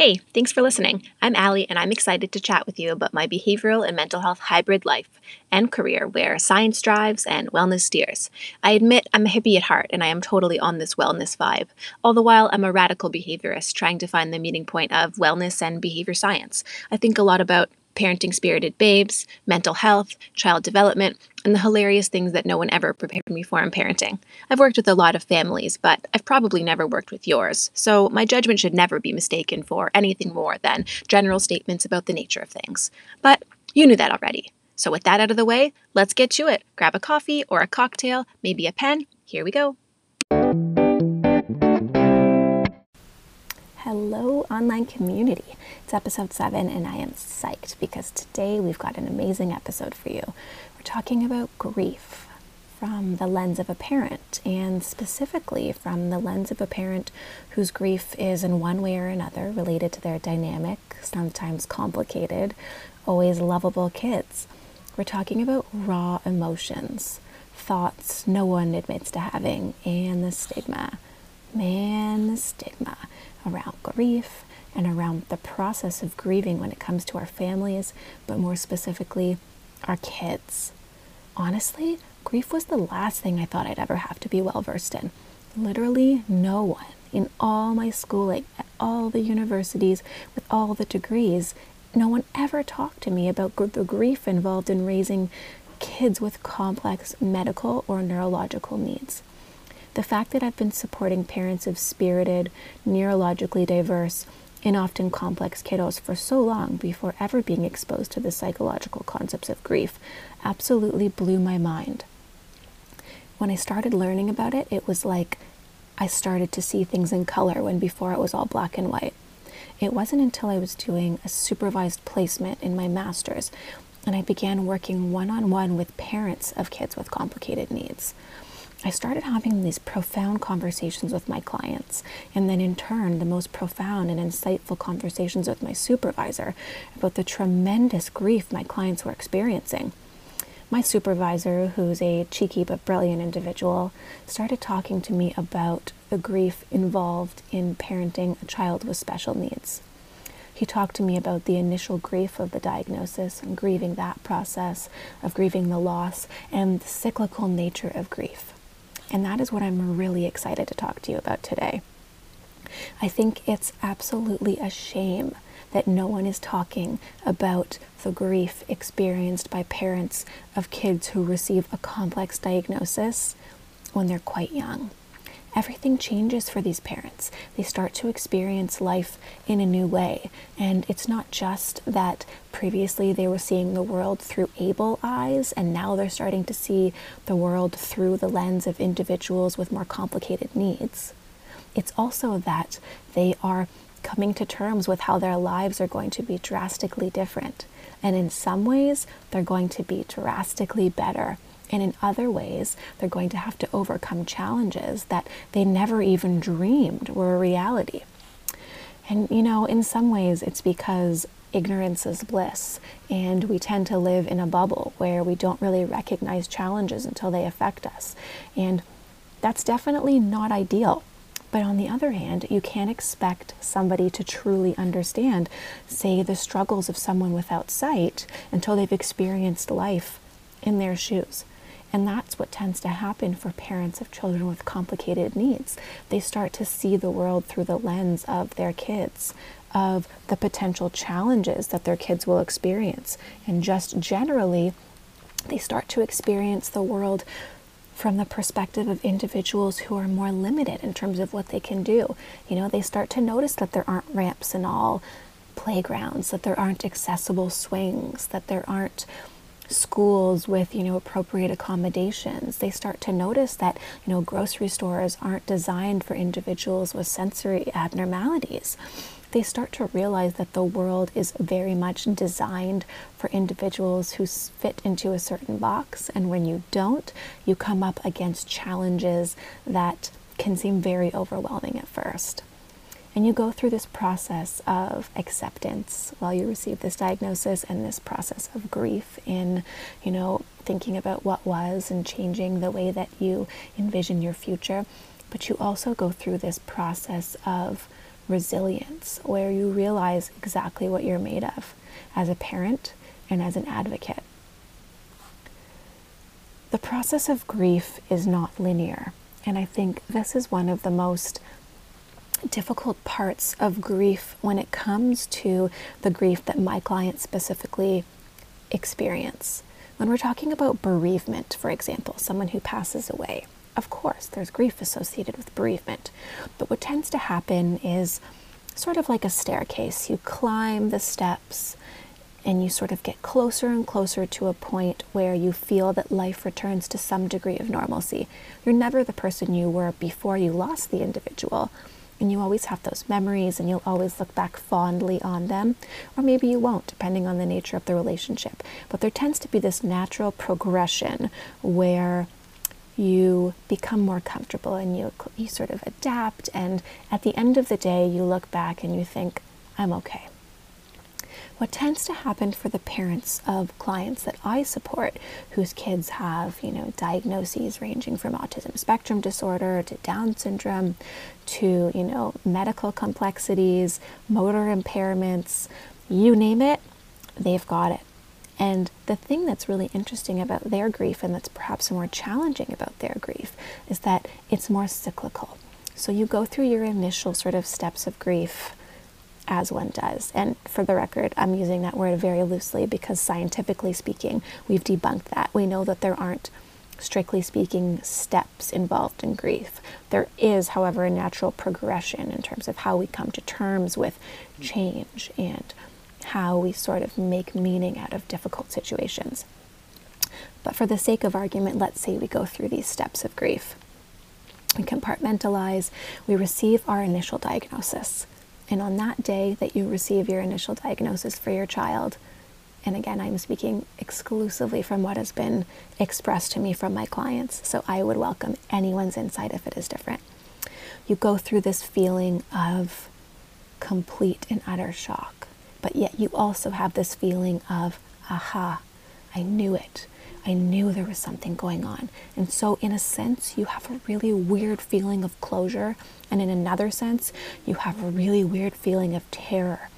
Hey, thanks for listening. I'm Allie, and I'm excited to chat with you about my behavioral and mental health hybrid life and career where science drives and wellness steers. I admit I'm a hippie at heart, and I am totally on this wellness vibe. All the while, I'm a radical behaviorist trying to find the meeting point of wellness and behavior science. I think a lot about parenting spirited babes, mental health, child development, and the hilarious things that no one ever prepared me for in parenting. I've worked with a lot of families, but I've probably never worked with yours, so my judgment should never be mistaken for anything more than general statements about the nature of things. But you knew that already. So, with that out of the way, let's get to it. Grab a coffee or a cocktail, maybe a pen. Here we go. Hello, online community. It's episode seven, and I am psyched because today we've got an amazing episode for you. We're talking about grief from the lens of a parent, and specifically from the lens of a parent whose grief is in one way or another related to their dynamic, sometimes complicated, always lovable kids. We're talking about raw emotions, thoughts no one admits to having, and the stigma. Man, the stigma around grief and around the process of grieving when it comes to our families, but more specifically, our kids. Honestly, grief was the last thing I thought I'd ever have to be well versed in. Literally, no one in all my schooling, at all the universities, with all the degrees, no one ever talked to me about the grief involved in raising kids with complex medical or neurological needs. The fact that I've been supporting parents of spirited, neurologically diverse, and often complex kiddos for so long before ever being exposed to the psychological concepts of grief absolutely blew my mind. When I started learning about it, it was like I started to see things in color when before it was all black and white. It wasn't until I was doing a supervised placement in my master's and I began working one on one with parents of kids with complicated needs. I started having these profound conversations with my clients, and then in turn, the most profound and insightful conversations with my supervisor about the tremendous grief my clients were experiencing. My supervisor, who's a cheeky but brilliant individual, started talking to me about the grief involved in parenting a child with special needs. He talked to me about the initial grief of the diagnosis and grieving that process, of grieving the loss, and the cyclical nature of grief. And that is what I'm really excited to talk to you about today. I think it's absolutely a shame that no one is talking about the grief experienced by parents of kids who receive a complex diagnosis when they're quite young everything changes for these parents. They start to experience life in a new way. And it's not just that previously they were seeing the world through able eyes, and now they're starting to see the world through the lens of individuals with more complicated needs. It's also that they are coming to terms with how their lives are going to be drastically different. And in some ways, they're going to be drastically better and in other ways, they're going to have to overcome challenges that they never even dreamed were a reality. And, you know, in some ways, it's because ignorance is bliss, and we tend to live in a bubble where we don't really recognize challenges until they affect us. And that's definitely not ideal. But on the other hand, you can't expect somebody to truly understand, say, the struggles of someone without sight until they've experienced life in their shoes. And that's what tends to happen for parents of children with complicated needs. They start to see the world through the lens of their kids, of the potential challenges that their kids will experience. And just generally, they start to experience the world from the perspective of individuals who are more limited in terms of what they can do. You know, they start to notice that there aren't ramps in all playgrounds, that there aren't accessible swings, that there aren't schools with you know appropriate accommodations they start to notice that you know grocery stores aren't designed for individuals with sensory abnormalities. They start to realize that the world is very much designed for individuals who fit into a certain box and when you don't you come up against challenges that can seem very overwhelming at first and you go through this process of acceptance while you receive this diagnosis and this process of grief in, you know, thinking about what was and changing the way that you envision your future. But you also go through this process of resilience, where you realize exactly what you're made of as a parent and as an advocate. The process of grief is not linear, and I think this is one of the most difficult parts of grief when it comes to the grief that my clients specifically experience. When we're talking about bereavement, for example, someone who passes away, of course, there's grief associated with bereavement. But what tends to happen is sort of like a staircase. You climb the steps and you sort of get closer and closer to a point where you feel that life returns to some degree of normalcy. You're never the person you were before you lost the individual, and you always have those memories and you'll always look back fondly on them, or maybe you won't, depending on the nature of the relationship. But there tends to be this natural progression where you become more comfortable and you, you sort of adapt, and at the end of the day, you look back and you think, I'm okay. What tends to happen for the parents of clients that I support whose kids have, you know, diagnoses ranging from autism spectrum disorder to Down syndrome to, you know, medical complexities, motor impairments, you name it, they've got it. And the thing that's really interesting about their grief and that's perhaps more challenging about their grief is that it's more cyclical. So you go through your initial sort of steps of grief as one does. And for the record, I'm using that word very loosely because scientifically speaking, we've debunked that. We know that there aren't, strictly speaking, steps involved in grief. There is, however, a natural progression in terms of how we come to terms with change and how we sort of make meaning out of difficult situations. But for the sake of argument, let's say we go through these steps of grief. We compartmentalize, we receive our initial diagnosis. And on that day that you receive your initial diagnosis for your child, and again, I'm speaking exclusively from what has been expressed to me from my clients, so I would welcome anyone's insight if it is different. You go through this feeling of complete and utter shock, but yet you also have this feeling of, aha, I knew it. I knew there was something going on. And so, in a sense, you have a really weird feeling of closure. And in another sense, you have a really weird feeling of terror.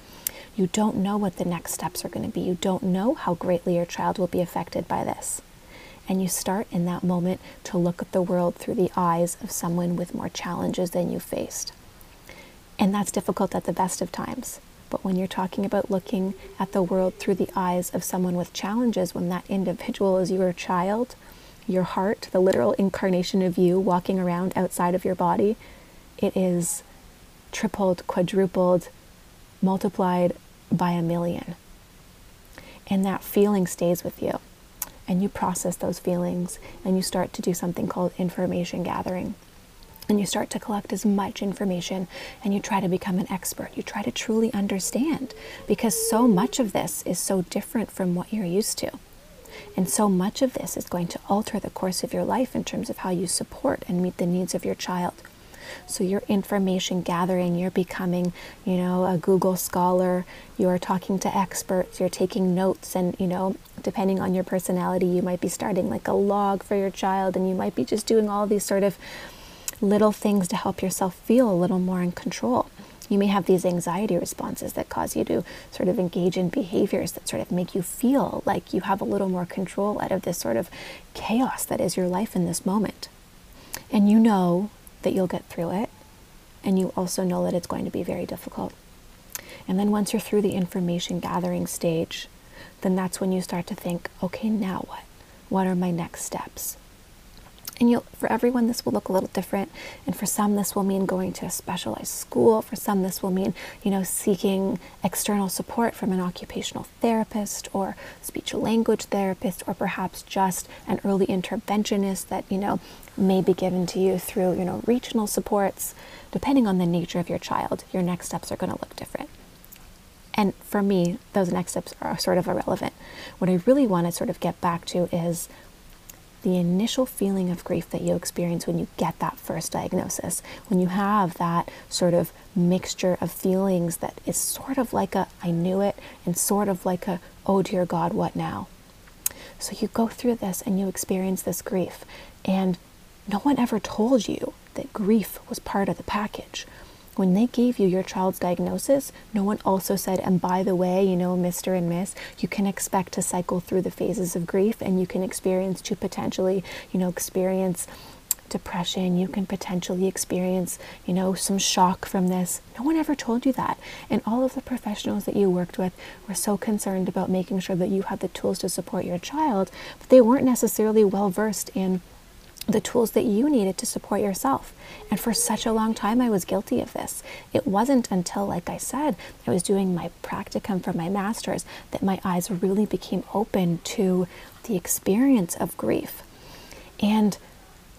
You don't know what the next steps are going to be. You don't know how greatly your child will be affected by this. And you start in that moment to look at the world through the eyes of someone with more challenges than you faced. And that's difficult at the best of times. But when you're talking about looking at the world through the eyes of someone with challenges, when that individual is your child, your heart, the literal incarnation of you walking around outside of your body, it is tripled, quadrupled, multiplied by a million. And that feeling stays with you. And you process those feelings and you start to do something called information gathering and you start to collect as much information and you try to become an expert. You try to truly understand because so much of this is so different from what you're used to. And so much of this is going to alter the course of your life in terms of how you support and meet the needs of your child. So you're information gathering, you're becoming, you know, a Google scholar, you're talking to experts, you're taking notes and, you know, depending on your personality, you might be starting like a log for your child and you might be just doing all these sort of little things to help yourself feel a little more in control. You may have these anxiety responses that cause you to sort of engage in behaviors that sort of make you feel like you have a little more control out of this sort of chaos that is your life in this moment. And you know that you'll get through it, and you also know that it's going to be very difficult. And then once you're through the information gathering stage, then that's when you start to think, okay, now what? What are my next steps? And you'll, for everyone, this will look a little different. And for some, this will mean going to a specialized school. For some, this will mean, you know, seeking external support from an occupational therapist or speech language therapist, or perhaps just an early interventionist that, you know, may be given to you through, you know, regional supports. Depending on the nature of your child, your next steps are going to look different. And for me, those next steps are sort of irrelevant. What I really want to sort of get back to is the initial feeling of grief that you experience when you get that first diagnosis, when you have that sort of mixture of feelings that is sort of like a I knew it and sort of like a oh dear God, what now? So you go through this and you experience this grief, and no one ever told you that grief was part of the package. When they gave you your child's diagnosis, no one also said, and by the way, you know, Mr. and Miss, you can expect to cycle through the phases of grief and you can experience to potentially, you know, experience depression, you can potentially experience, you know, some shock from this. No one ever told you that. And all of the professionals that you worked with were so concerned about making sure that you had the tools to support your child, but they weren't necessarily well versed in the tools that you needed to support yourself. And for such a long time, I was guilty of this. It wasn't until, like I said, I was doing my practicum for my master's that my eyes really became open to the experience of grief. And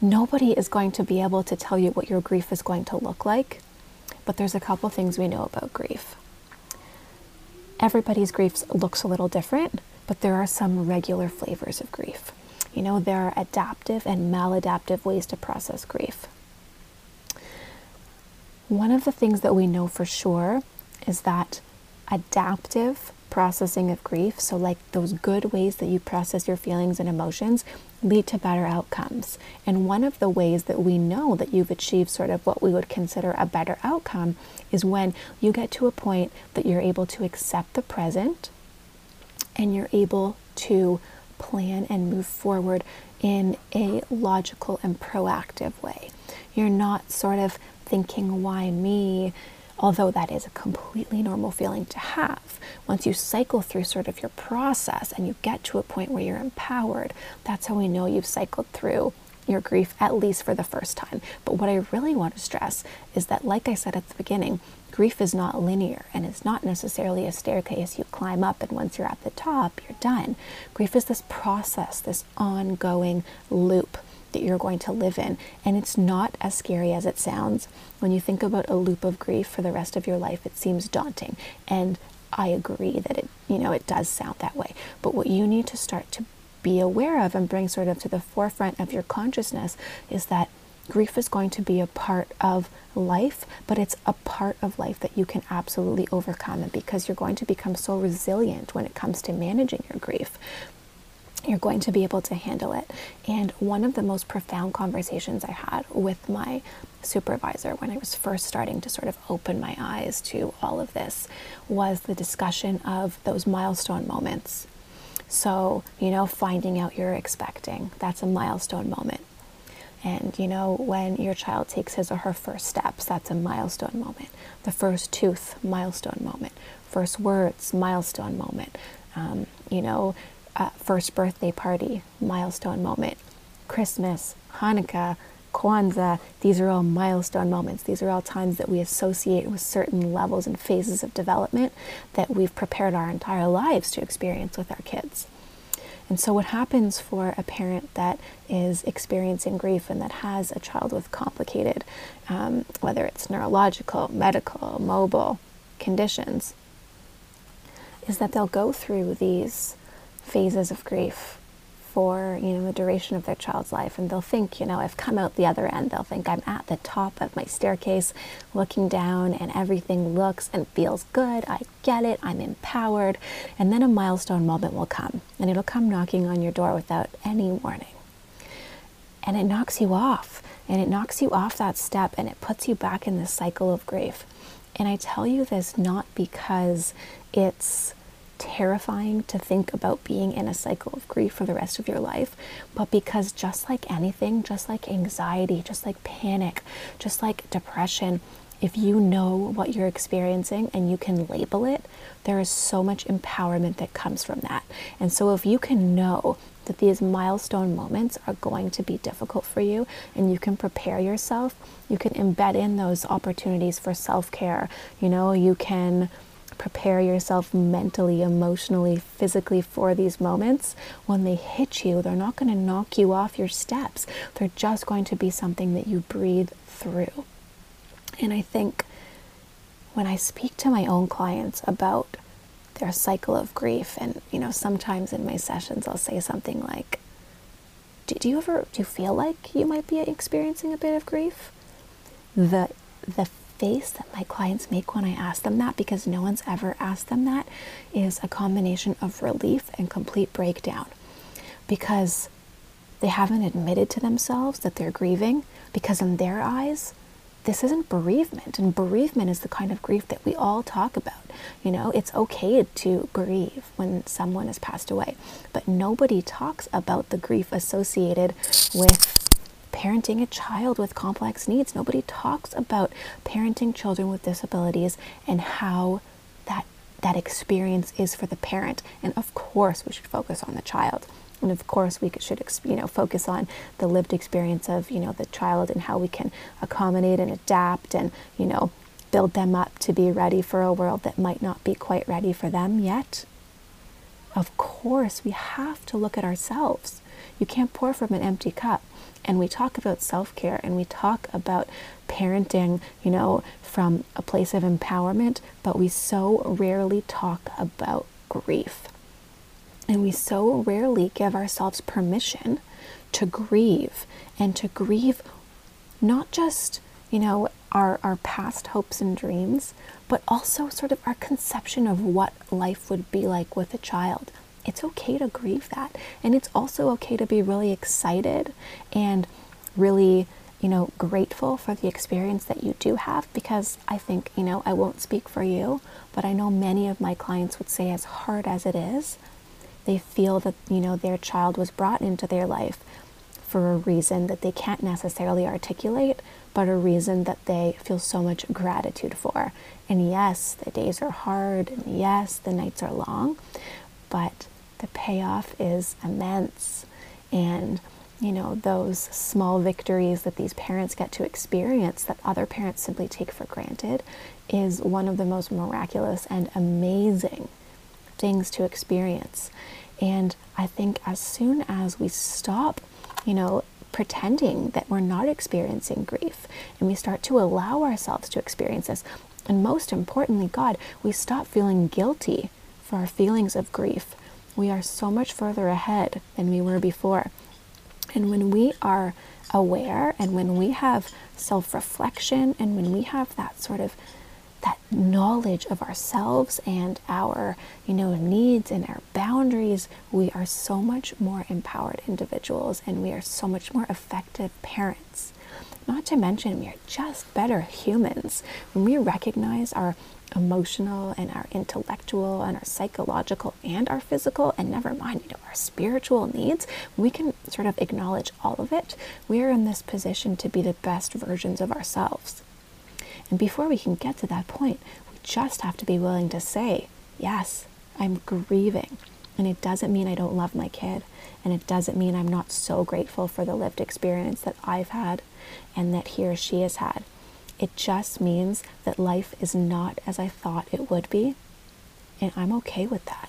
Nobody is going to be able to tell you what your grief is going to look like, but there's a couple things we know about grief. Everybody's grief looks a little different, but there are some regular flavors of grief. You know, there are adaptive and maladaptive ways to process grief. One of the things that we know for sure is that adaptive processing of grief, so like those good ways that you process your feelings and emotions, lead to better outcomes. And one of the ways that we know that you've achieved sort of what we would consider a better outcome is when you get to a point that you're able to accept the present and you're able to plan and move forward in a logical and proactive way. You're not sort of thinking, why me? although that is a completely normal feeling to have. Once you cycle through sort of your process and you get to a point where you're empowered, that's how we know you've cycled through your grief, at least for the first time. But what I really want to stress is that, like I said at the beginning, grief is not linear and it's not necessarily a staircase you climb up and once you're at the top, you're done. Grief is this process, this ongoing loop that you're going to live in. And it's not as scary as it sounds. When you think about a loop of grief for the rest of your life, it seems daunting. And I agree that it, you know, it does sound that way. But what you need to start to be aware of and bring sort of to the forefront of your consciousness is that grief is going to be a part of life, but it's a part of life that you can absolutely overcome. And because you're going to become so resilient when it comes to managing your grief, you're going to be able to handle it. And one of the most profound conversations I had with my supervisor when I was first starting to sort of open my eyes to all of this was the discussion of those milestone moments. So, you know, finding out you're expecting, that's a milestone moment. And, you know, when your child takes his or her first steps, that's a milestone moment. The first tooth, milestone moment. First words, milestone moment. Um, you know, uh, first birthday party, milestone moment, Christmas, Hanukkah, Kwanzaa, these are all milestone moments. These are all times that we associate with certain levels and phases of development that we've prepared our entire lives to experience with our kids. And so, what happens for a parent that is experiencing grief and that has a child with complicated, um, whether it's neurological, medical, mobile conditions, is that they'll go through these phases of grief for you know the duration of their child's life. And they'll think you know i've come out the other end. They'll think i'm at the top of my staircase looking down and everything looks and feels good. I get it. I'm empowered. And then a milestone moment will come and it'll come knocking on your door without any warning. And it knocks you off. And it knocks you off that step and it puts you back in this cycle of grief. And i tell you this not because it's terrifying to think about being in a cycle of grief for the rest of your life, but because just like anything, just like anxiety, just like panic, just like depression, if you know what you're experiencing and you can label it, there is so much empowerment that comes from that. And so, if you can know that these milestone moments are going to be difficult for you and you can prepare yourself, you can embed in those opportunities for self care. You know, you can prepare yourself mentally, emotionally, physically for these moments, when they hit you, they're not going to knock you off your steps. They're just going to be something that you breathe through. And I think when I speak to my own clients about their cycle of grief, and you know, sometimes in my sessions I'll say something like, do, do you ever do you feel like you might be experiencing a bit of grief? The the face that my clients make when I ask them that, because no one's ever asked them that, is a combination of relief and complete breakdown. Because they haven't admitted to themselves that they're grieving, because in their eyes, this isn't bereavement and bereavement is the kind of grief that we all talk about you know it's okay to grieve when someone has passed away but nobody talks about the grief associated with parenting a child with complex needs nobody talks about parenting children with disabilities and how that that experience is for the parent and of course we should focus on the child and of course, we should you know focus on the lived experience of you know the child and how we can accommodate and adapt and you know build them up to be ready for a world that might not be quite ready for them yet. Of course, we have to look at ourselves. You can't pour from an empty cup. And we talk about self care and we talk about parenting, you know, from a place of empowerment, but we so rarely talk about grief. And we so rarely give ourselves permission to grieve and to grieve not just, you know, our, our past hopes and dreams, but also sort of our conception of what life would be like with a child. It's okay to grieve that. And it's also okay to be really excited and really, you know, grateful for the experience that you do have because I think, you know, I won't speak for you, but I know many of my clients would say, as hard as it is, they feel that, you know, their child was brought into their life for a reason that they can't necessarily articulate, but a reason that they feel so much gratitude for. And yes, the days are hard, and yes, the nights are long, but the payoff is immense. And, you know, those small victories that these parents get to experience that other parents simply take for granted is one of the most miraculous and amazing things to experience. And I think as soon as we stop, you know, pretending that we're not experiencing grief and we start to allow ourselves to experience this, and most importantly, God, we stop feeling guilty for our feelings of grief. We are so much further ahead than we were before. And when we are aware and when we have self reflection and when we have that sort of that knowledge of ourselves and our you know needs and our boundaries we are so much more empowered individuals and we are so much more effective parents not to mention we are just better humans. When we recognize our emotional and our intellectual and our psychological and our physical and never mind you know our spiritual needs we can sort of acknowledge all of it. We are in this position to be the best versions of ourselves. And before we can get to that point, we just have to be willing to say, yes, I'm grieving. And it doesn't mean I don't love my kid. And it doesn't mean I'm not so grateful for the lived experience that I've had and that he or she has had. It just means that life is not as I thought it would be. And I'm okay with that.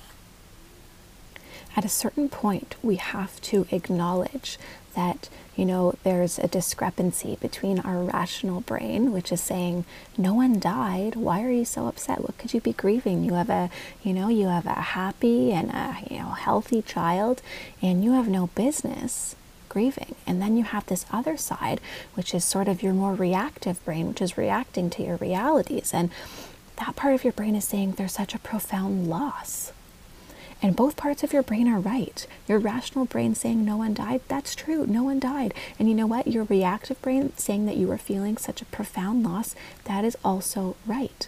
At a certain point, we have to acknowledge that you know there's a discrepancy between our rational brain which is saying no one died. Why are you so upset? What could you be grieving? You have a you know you have a happy and a you know healthy child and you have no business grieving. And then you have this other side which is sort of your more reactive brain which is reacting to your realities. And that part of your brain is saying there's such a profound loss and both parts of your brain are right. Your rational brain saying no one died, that's true, no one died. And you know what? Your reactive brain saying that you were feeling such a profound loss, that is also right.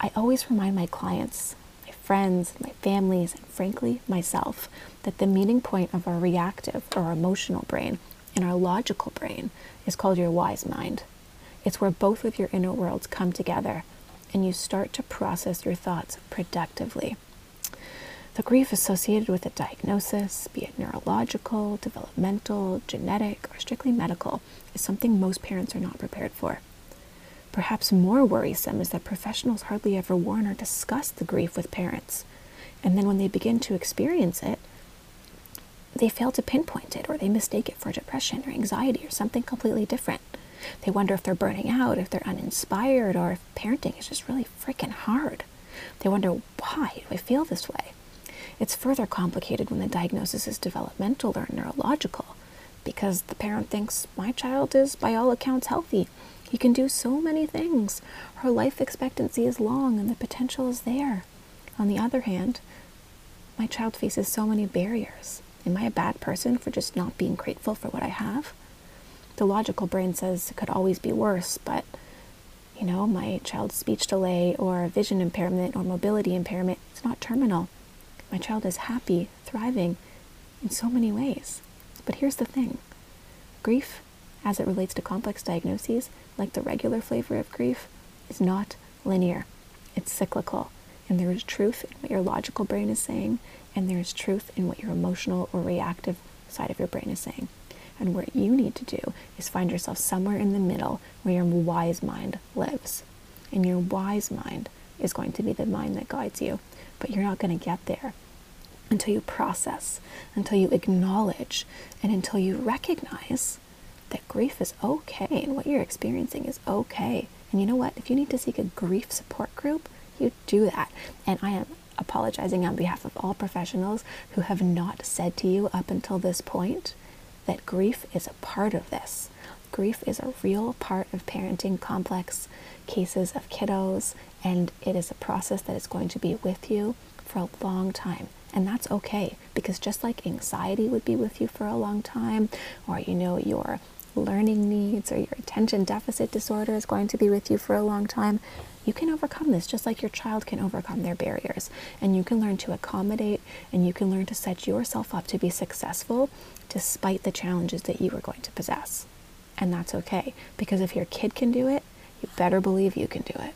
I always remind my clients, my friends, my families, and frankly, myself, that the meeting point of our reactive or emotional brain and our logical brain is called your wise mind. It's where both of your inner worlds come together and you start to process your thoughts productively. The grief associated with a diagnosis, be it neurological, developmental, genetic, or strictly medical, is something most parents are not prepared for. Perhaps more worrisome is that professionals hardly ever warn or discuss the grief with parents. And then when they begin to experience it, they fail to pinpoint it or they mistake it for depression or anxiety or something completely different. They wonder if they're burning out, if they're uninspired, or if parenting is just really freaking hard. They wonder, why do I feel this way? It's further complicated when the diagnosis is developmental or neurological because the parent thinks my child is, by all accounts, healthy. He can do so many things. Her life expectancy is long and the potential is there. On the other hand, my child faces so many barriers. Am I a bad person for just not being grateful for what I have? the logical brain says it could always be worse, but you know, my child's speech delay or vision impairment or mobility impairment, it's not terminal. My child is happy, thriving in so many ways. But here's the thing grief, as it relates to complex diagnoses, like the regular flavor of grief, is not linear, it's cyclical. And there is truth in what your logical brain is saying, and there is truth in what your emotional or reactive side of your brain is saying. And what you need to do is find yourself somewhere in the middle where your wise mind lives. And your wise mind is going to be the mind that guides you. But you're not going to get there until you process, until you acknowledge, and until you recognize that grief is okay and what you're experiencing is okay. And you know what? If you need to seek a grief support group, you do that. And I am apologizing on behalf of all professionals who have not said to you up until this point that grief is a part of this. Grief is a real part of parenting complex cases of kiddos, and it is a process that is going to be with you for a long time. And that's okay because just like anxiety would be with you for a long time, or you know, your learning needs or your attention deficit disorder is going to be with you for a long time, you can overcome this just like your child can overcome their barriers. And you can learn to accommodate and you can learn to set yourself up to be successful despite the challenges that you are going to possess. And that's okay because if your kid can do it, you better believe you can do it.